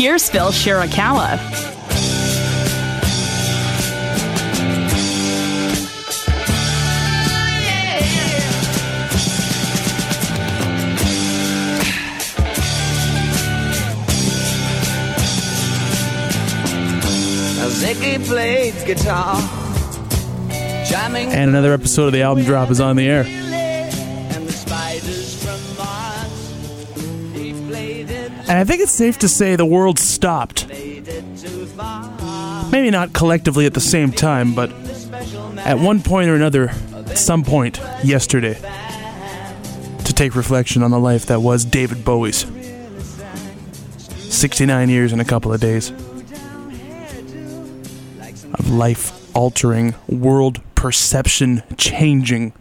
Here's Phil Shirakawa. Ziggy plays guitar. And another episode of the album drop is on the air. And I think it's safe to say the world stopped. Maybe not collectively at the same time, but at one point or another, at some point yesterday, to take reflection on the life that was David Bowie's. 69 years and a couple of days of life altering, world perception changing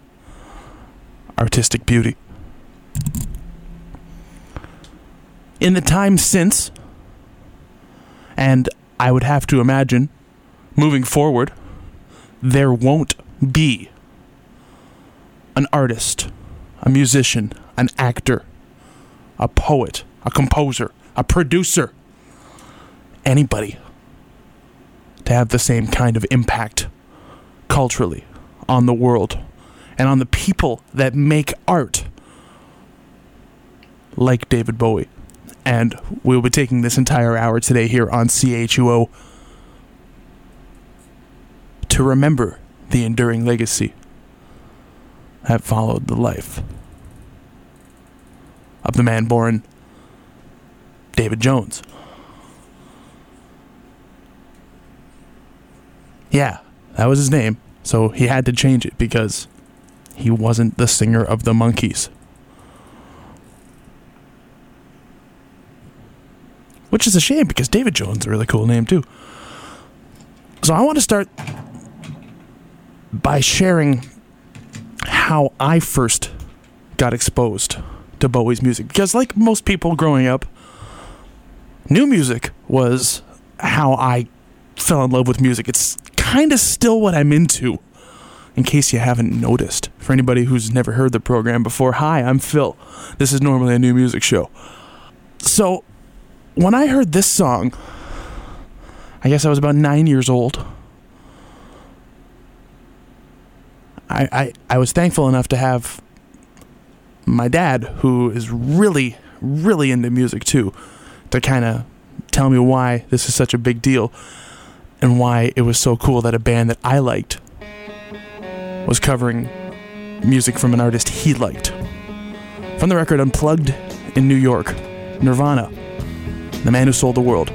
artistic beauty. In the time since, and I would have to imagine, moving forward, there won't be an artist, a musician, an actor, a poet, a composer, a producer, anybody to have the same kind of impact culturally on the world and on the people that make art like David Bowie. And we'll be taking this entire hour today here on CHUO to remember the enduring legacy that followed the life of the man born David Jones. Yeah, that was his name, so he had to change it because he wasn't the singer of the Monkees. Which is a shame because David Jones is a really cool name too. So I want to start by sharing how I first got exposed to Bowie's music because like most people growing up, new music was how I fell in love with music. It's kind of still what I'm into. In case you haven't noticed, for anybody who's never heard the program before, hi, I'm Phil. This is normally a new music show. So, when I heard this song, I guess I was about nine years old. I, I, I was thankful enough to have my dad, who is really, really into music too, to kind of tell me why this is such a big deal and why it was so cool that a band that I liked was covering music from an artist he liked. From the record Unplugged in New York, Nirvana, The Man Who Sold the World,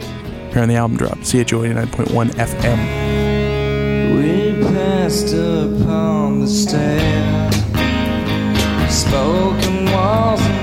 here on the album drop, CHUO 89.1 FM. We passed upon the. Spoken wasn't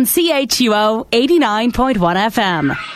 on CHUO 89.1 FM.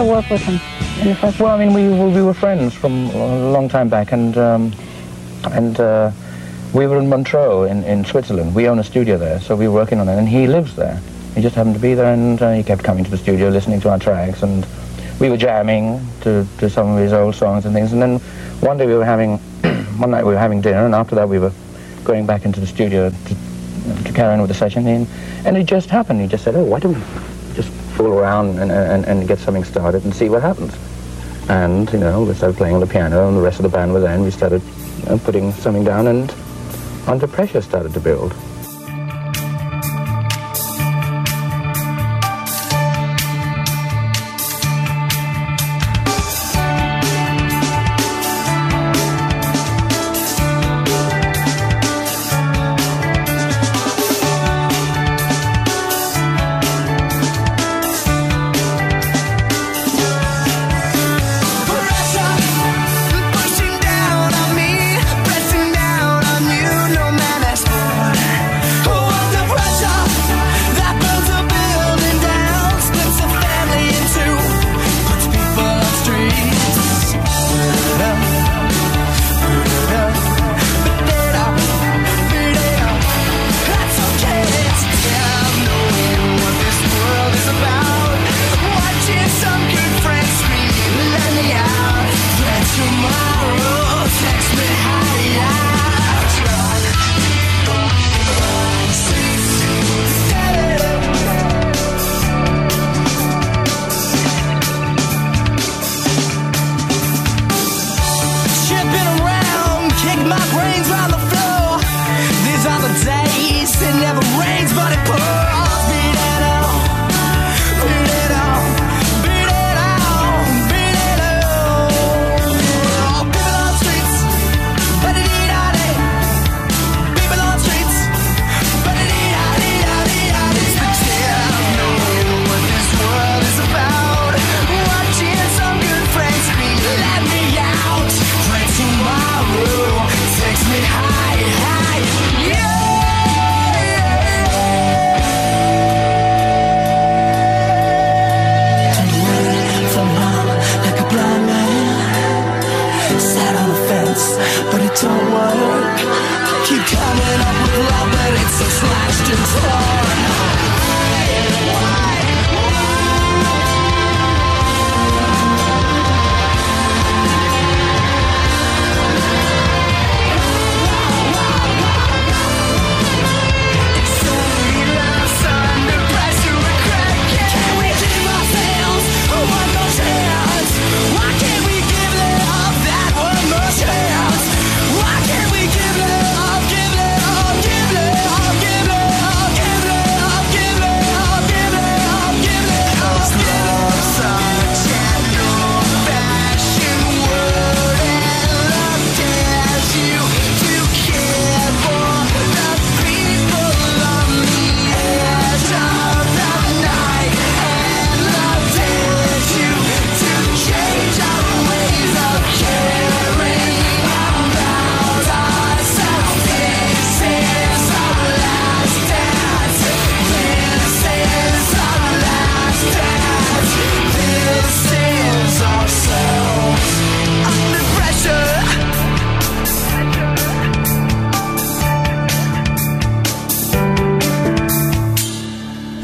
To work with him Well, I mean, we, we were friends from a long time back, and um, and uh, we were in Montreux in, in Switzerland. We own a studio there, so we were working on it, and he lives there. He just happened to be there, and uh, he kept coming to the studio, listening to our tracks, and we were jamming to, to some of his old songs and things. And then one day we were having, one night we were having dinner, and after that we were going back into the studio to, to carry on with the session, and, and it just happened. He just said, "Oh, why don't we fool around and, and, and get something started and see what happens?" And, you know, we started playing on the piano and the rest of the band was and we started putting something down and Under Pressure started to build.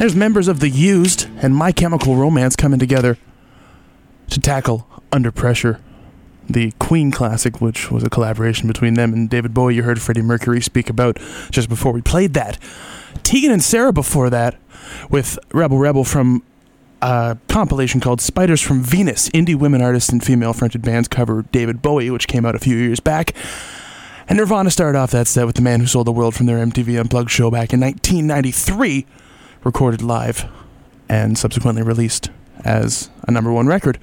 There's members of The Used and My Chemical Romance coming together to tackle Under Pressure, the Queen classic, which was a collaboration between them and David Bowie. You heard Freddie Mercury speak about just before we played that. Tegan and Sara before that with Rebel Rebel from a compilation called Spiders from Venus. Indie women artists and female fronted bands cover David Bowie, which came out a few years back. And Nirvana started off that set with The Man Who Sold the World from their MTV Unplugged show back in 1993, recorded live and subsequently released as a number one record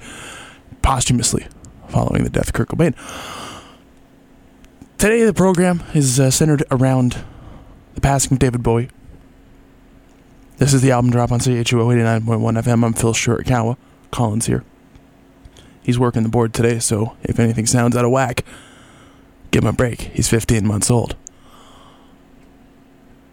posthumously following the death of Kurt Cobain. Today, the program is uh, centered around the passing of David Bowie. This is the album drop on CHUO 89.1 FM. I'm Phil Shirakawa. Collins here. He's working the board today, so if anything sounds out of whack, give him a break. He's 15 months old.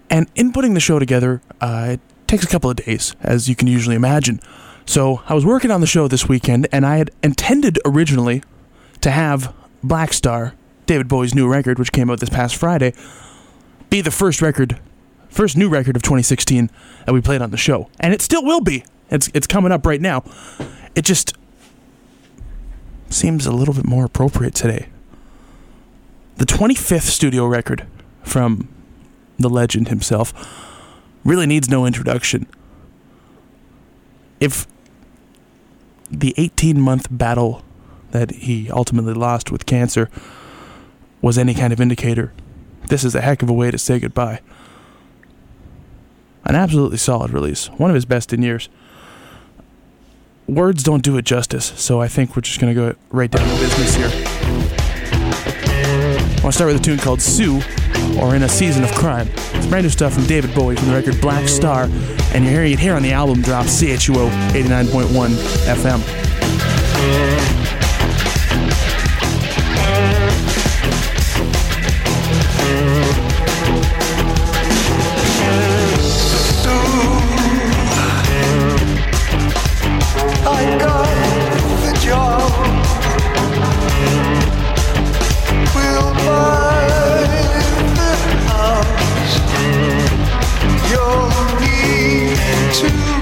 And in putting the show together, uh, it takes a couple of days, as you can usually imagine. So I was working on the show this weekend, and I had intended originally to have Black Star, David Bowie's new record, which came out this past Friday, be the first record, first new record of 2016 that we played on the show, and it still will be. It's it's coming up right now. It just seems a little bit more appropriate today. The 25th studio record from the legend himself really needs no introduction. If the 18 month battle that he ultimately lost with cancer was any kind of indicator, this is a heck of a way to say goodbye. An absolutely solid release, one of his best in years. Words don't do it justice, so I think we're just going to go right down to business here. I want to start with a tune called Sue, or In a Season of Crime. It's brand new stuff from David Bowie from the record Black Star, and you're hearing it here on the album drop CHUO 89.1 FM. Need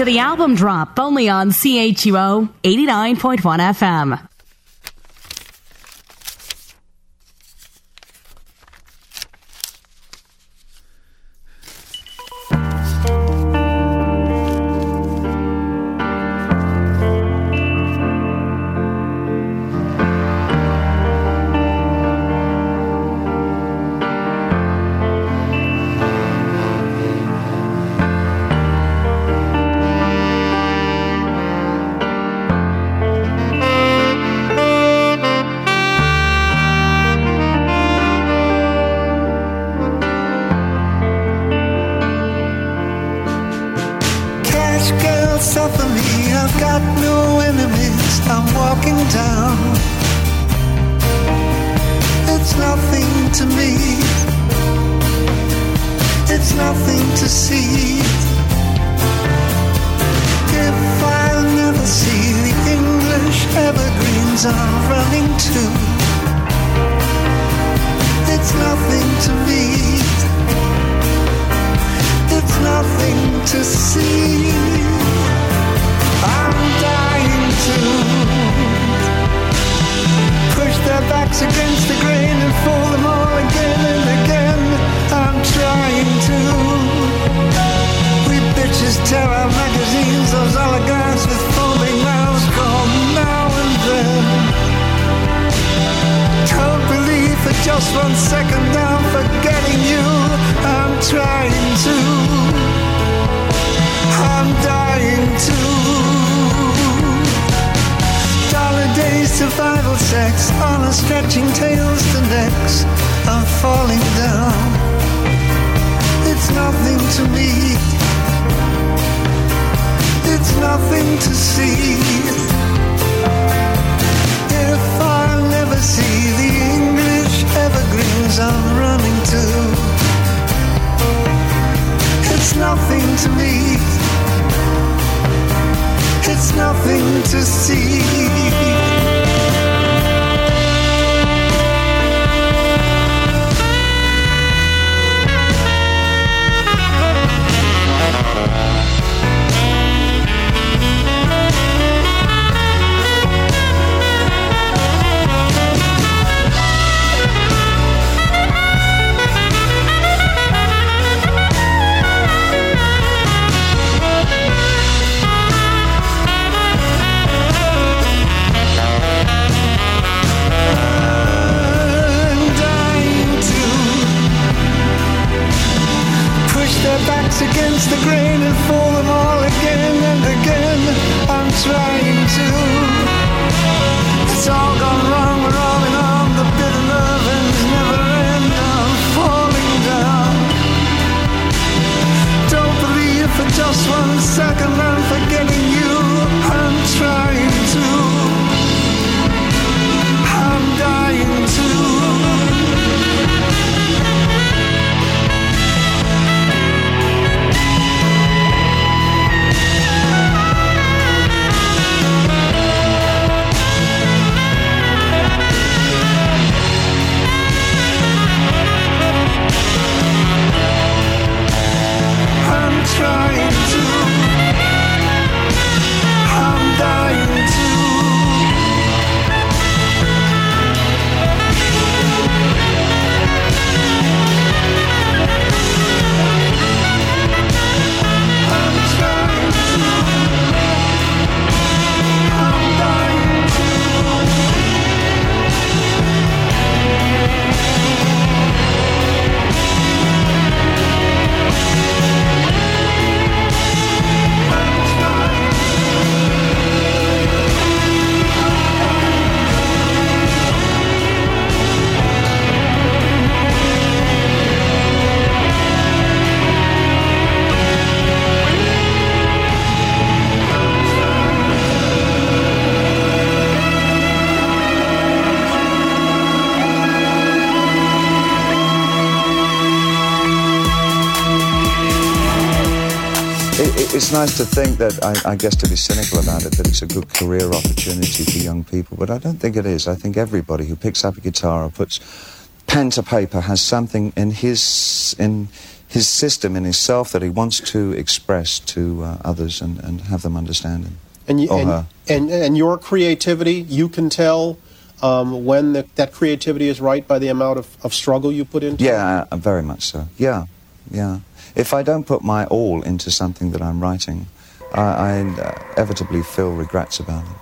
to the album drop only on CHUO 89.1 FM. To me. It's nothing to see. If I'll never see the English evergreens I'm running to, it's nothing to me. It's nothing to see. I'm dying to their backs against the grain and fool them all again and again. I'm trying to. We bitches tear our magazines, those oligarchs with foaming mouths call now and then. Don't believe for just one second I'm forgetting you. I'm trying to. I'm dying survival sex, honor stretching tails to necks. I'm falling down. It's nothing to me. It's nothing to see. If I'll never see the English evergreens I'm running to, it's nothing to me. It's nothing to see. To think that, I, I guess to be cynical about it, that it's a good career opportunity for young people, but I don't think it is. I think everybody who picks up a guitar or puts pen to paper has something in his, in his system in himself that he wants to express to uh, others and, and have them understand him. And, you, and, and and your creativity, you can tell um, when the, that creativity is right by the amount of, of struggle you put into it. Yeah, uh, very much so. Yeah, yeah. If I don't put my all into something that I'm writing, I, I inevitably feel regrets about it.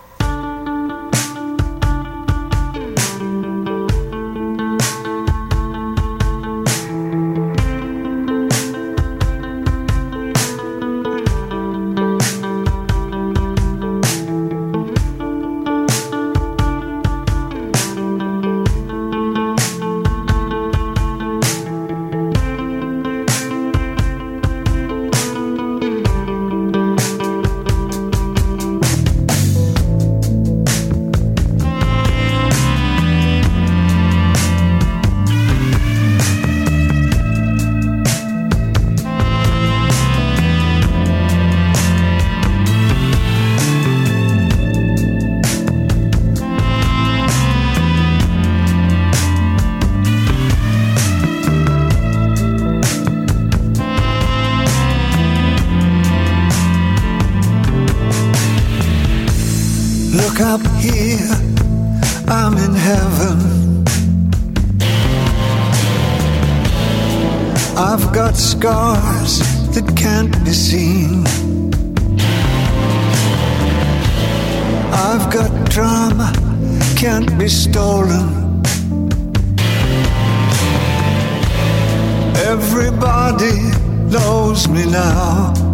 Me now.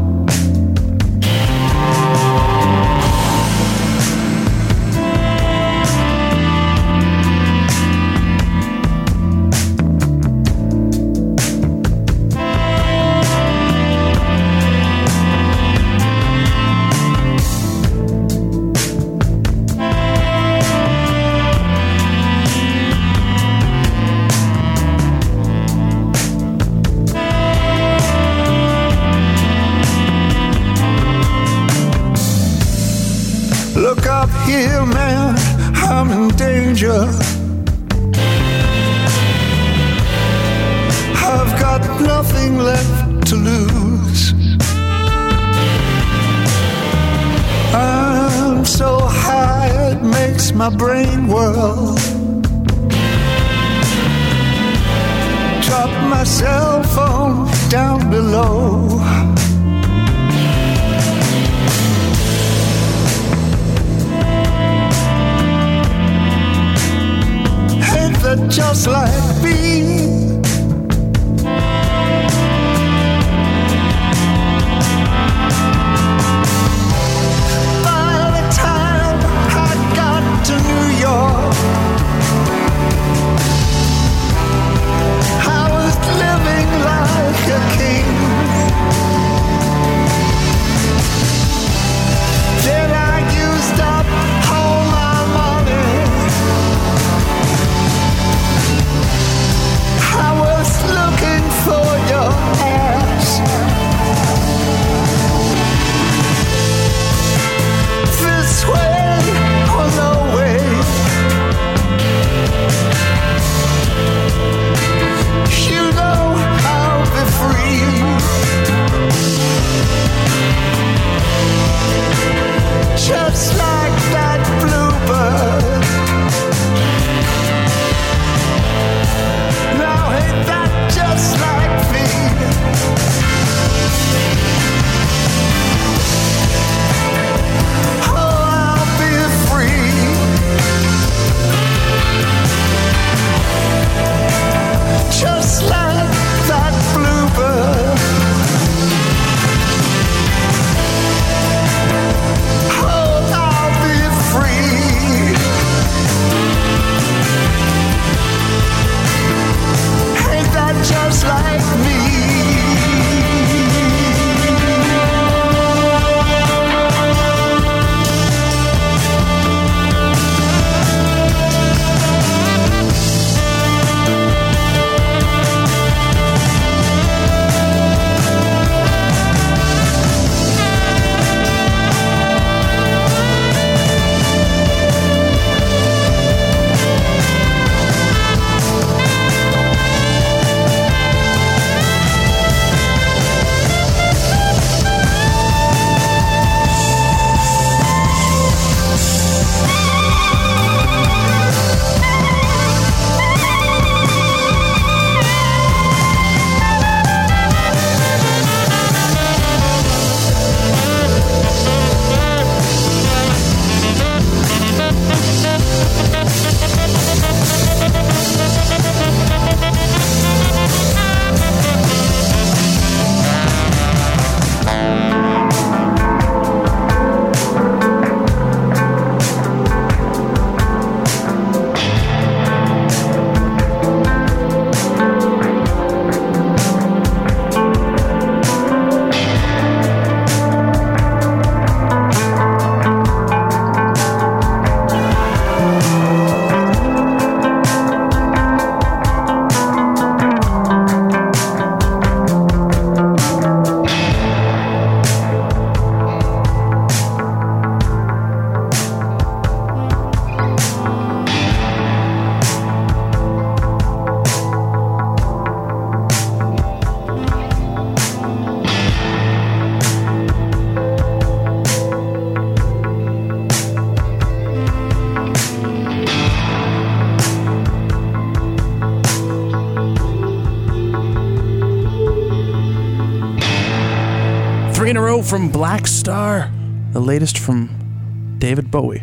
From Blackstar, the latest from David Bowie.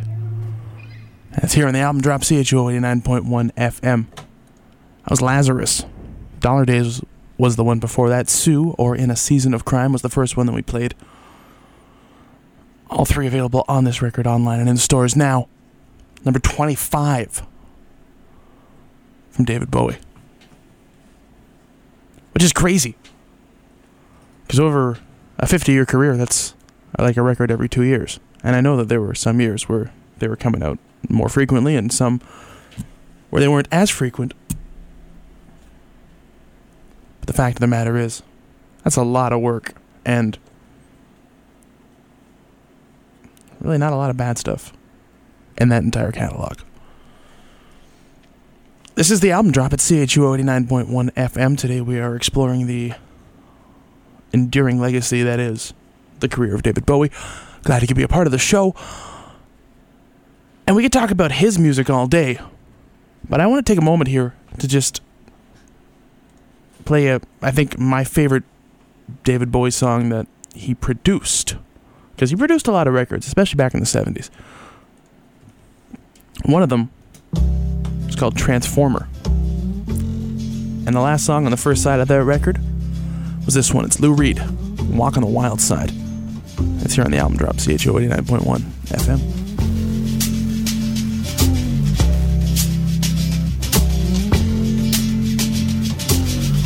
That's here on the album drop CHUO 89.1 FM. That was Lazarus. Dollar Days was the one before that. Sue, or In a Season of Crime, was the first one that we played. All three available on this record online and in stores now. Number 25 from David Bowie. Which is crazy. Because over a 50 year career, that's like a record every two years. And I know that there were some years where they were coming out more frequently and some where they weren't as frequent. But the fact of the matter is, that's a lot of work and really not a lot of bad stuff in that entire catalog. This is the album drop at CHUO 89.1 FM. Today we are exploring the enduring legacy that is the career of David Bowie. Glad he could be a part of the show. And we could talk about his music all day, but I want to take a moment here to just play a, I think, my favorite David Bowie song that he produced. Because he produced a lot of records, especially back in the 70s. One of them is called Transformer. And the last song on the first side of that record was this one. It's Lou Reed, Walk on the Wild Side. It's here on the album drop, CHUO 89.1 FM.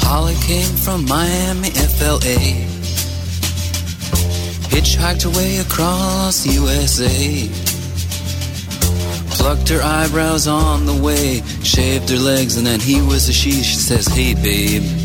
Holly came from Miami, FLA. Hitchhiked away across USA. Plucked her eyebrows on the way, shaved her legs, and then he was a she. She says, Hey, babe,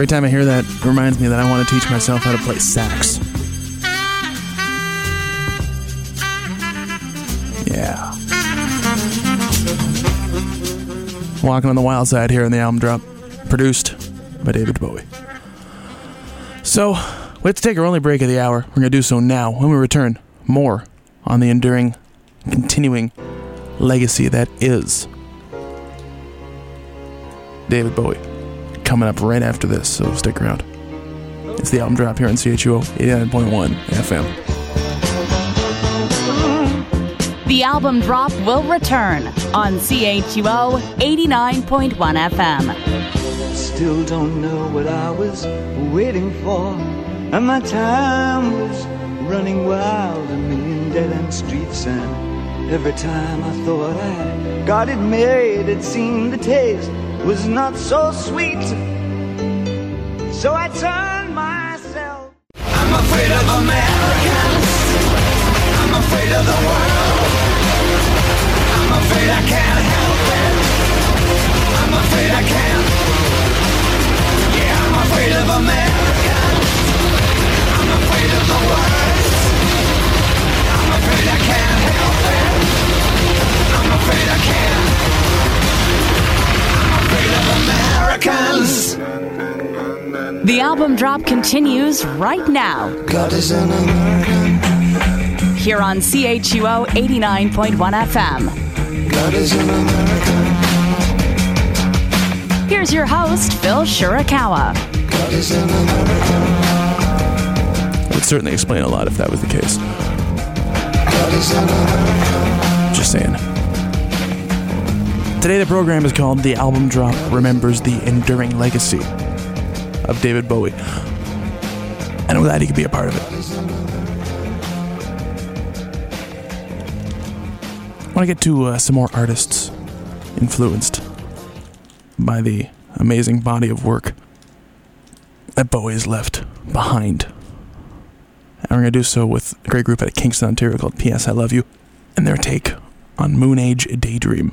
Every time I hear that, it reminds me that I want to teach myself how to play sax. Yeah. Walking on the Wild Side here in the album drop, produced by David Bowie. So, let's take our only break of the hour. We're going to do so now. When we return, more on the enduring, continuing legacy that is David Bowie. Coming up right after this, so stick around. It's the album drop here on CHUO 89.1 FM. The album drop will return on CHUO 89.1 FM. Still don't know what I was waiting for. And my time was running wild, a million dead end streets. And every time I thought I got it made, it seemed the taste was not so sweet. So I turned myself. I'm afraid of Americans. I'm afraid of the world. I'm afraid I can't help it. I'm afraid I can't. Yeah, I'm afraid of Americans. I'm afraid of the worst. I'm afraid I can't help it. I'm afraid I can't. I'm afraid of Americans. The album drop continues right now. God is an American. Here on CHUO 89.1 FM. God is an American. Here's your host, Phil Shirakawa. God is an American. It would certainly explain a lot if that was the case. God is an American. Just saying. Today, the program is called The Album Drop Remembers the Enduring Legacy of David Bowie. And I'm glad he could be a part of it. I want to get to uh, some more artists influenced by the amazing body of work that Bowie has left behind. And we're going to do so with a great group out of Kingston, Ontario called P.S. I Love You and their take on Moon Age Daydream.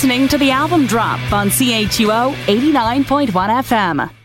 Listening to the album drop on CHUO 89.1 FM.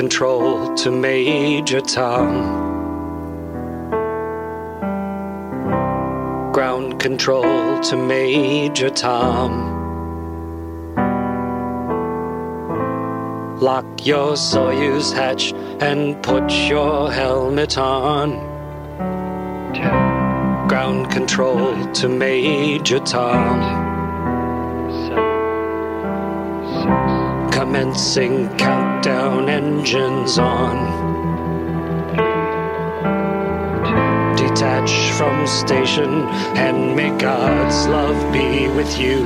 Control to Major Tom. Ground control to Major Tom. Lock your Soyuz hatch and put your helmet on. Ground control to Major Tom. Commencing countdown engines on. Detach from station and may God's love be with you.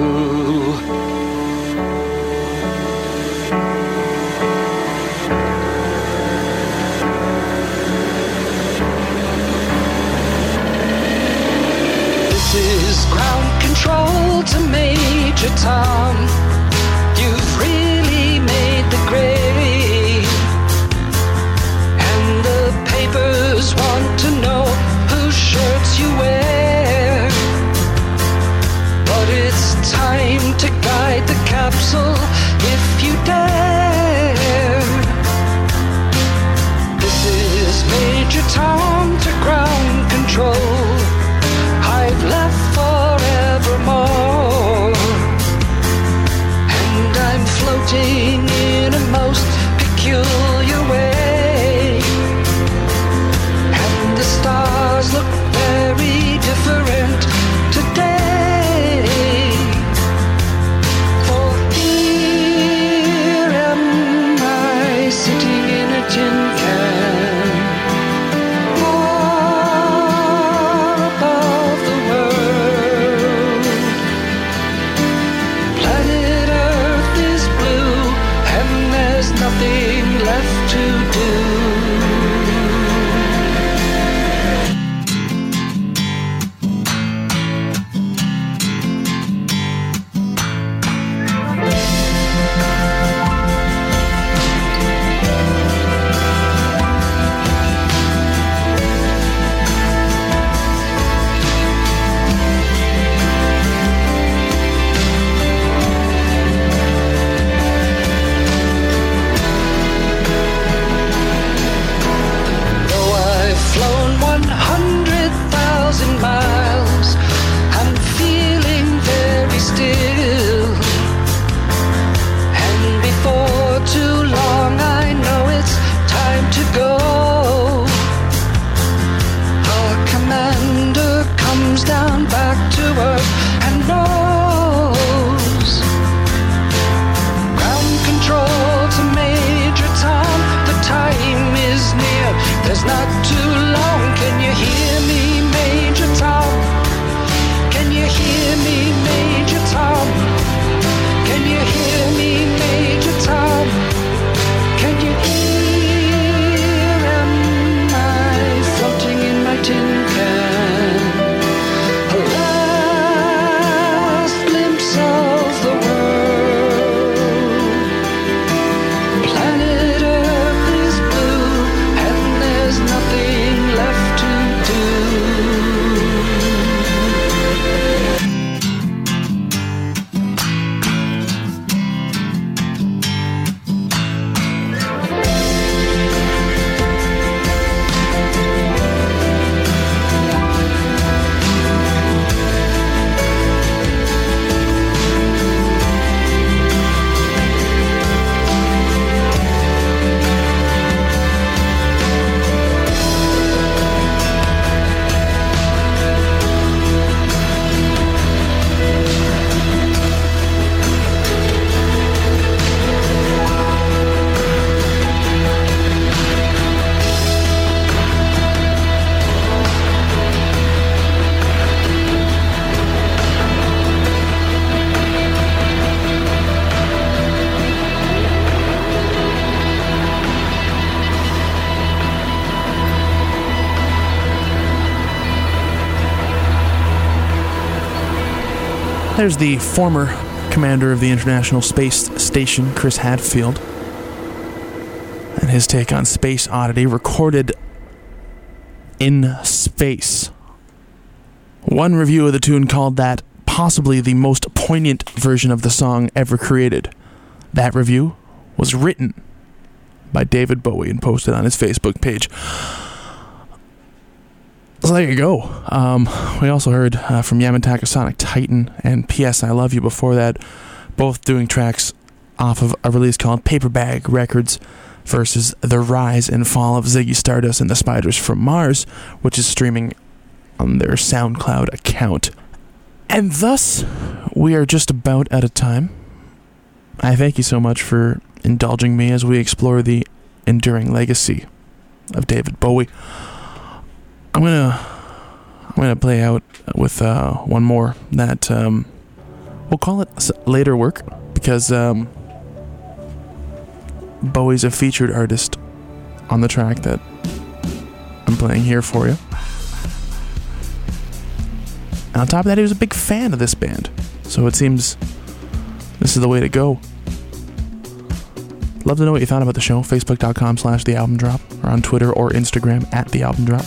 This is ground control to Major Tom. Capsule if you dare. This is Major Tom There's the former commander of the International Space Station, Chris Hadfield, and his take on Space Oddity, recorded in space. One review of the tune called that possibly the most poignant version of the song ever created. That review was written by David Bowie and posted on his Facebook page. So there you go. Um, we also heard uh, from Yamantaka Sonic Titan and P.S. I Love You before that, both doing tracks off of a release called Paper Bag Records versus The Rise and Fall of Ziggy Stardust and the Spiders from Mars, which is streaming on their SoundCloud account. And thus, we are just about out of time. I thank you so much for indulging me as we explore the enduring legacy of David Bowie. I'm gonna I'm gonna play out with uh, one more that um, we'll call it later work because um, Bowie's a featured artist on the track that I'm playing here for you. And on top of that, he was a big fan of this band, so it seems this is the way to go. Love to know what you thought about the show. Facebook.com slash the album drop or on Twitter or Instagram at the album drop.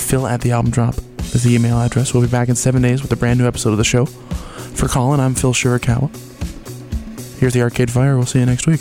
Phil at the album drop is the email address. We'll be back in seven days with a brand new episode of the show. For Colin, I'm Phil Shirakawa. Here's the Arcade Fire. We'll see you next week.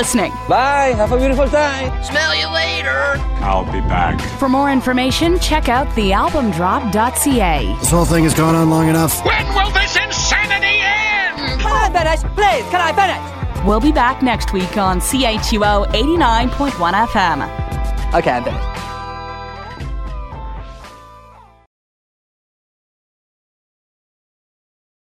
Listening. Bye. Have a beautiful time. Smell you later. I'll be back. For more information, check out thealbumdrop.ca. This whole thing has gone on long enough. When will this insanity end? Can I finish? Please, can I finish? We'll be back next week on CHUO 89.1 FM. Okay, I'm finished.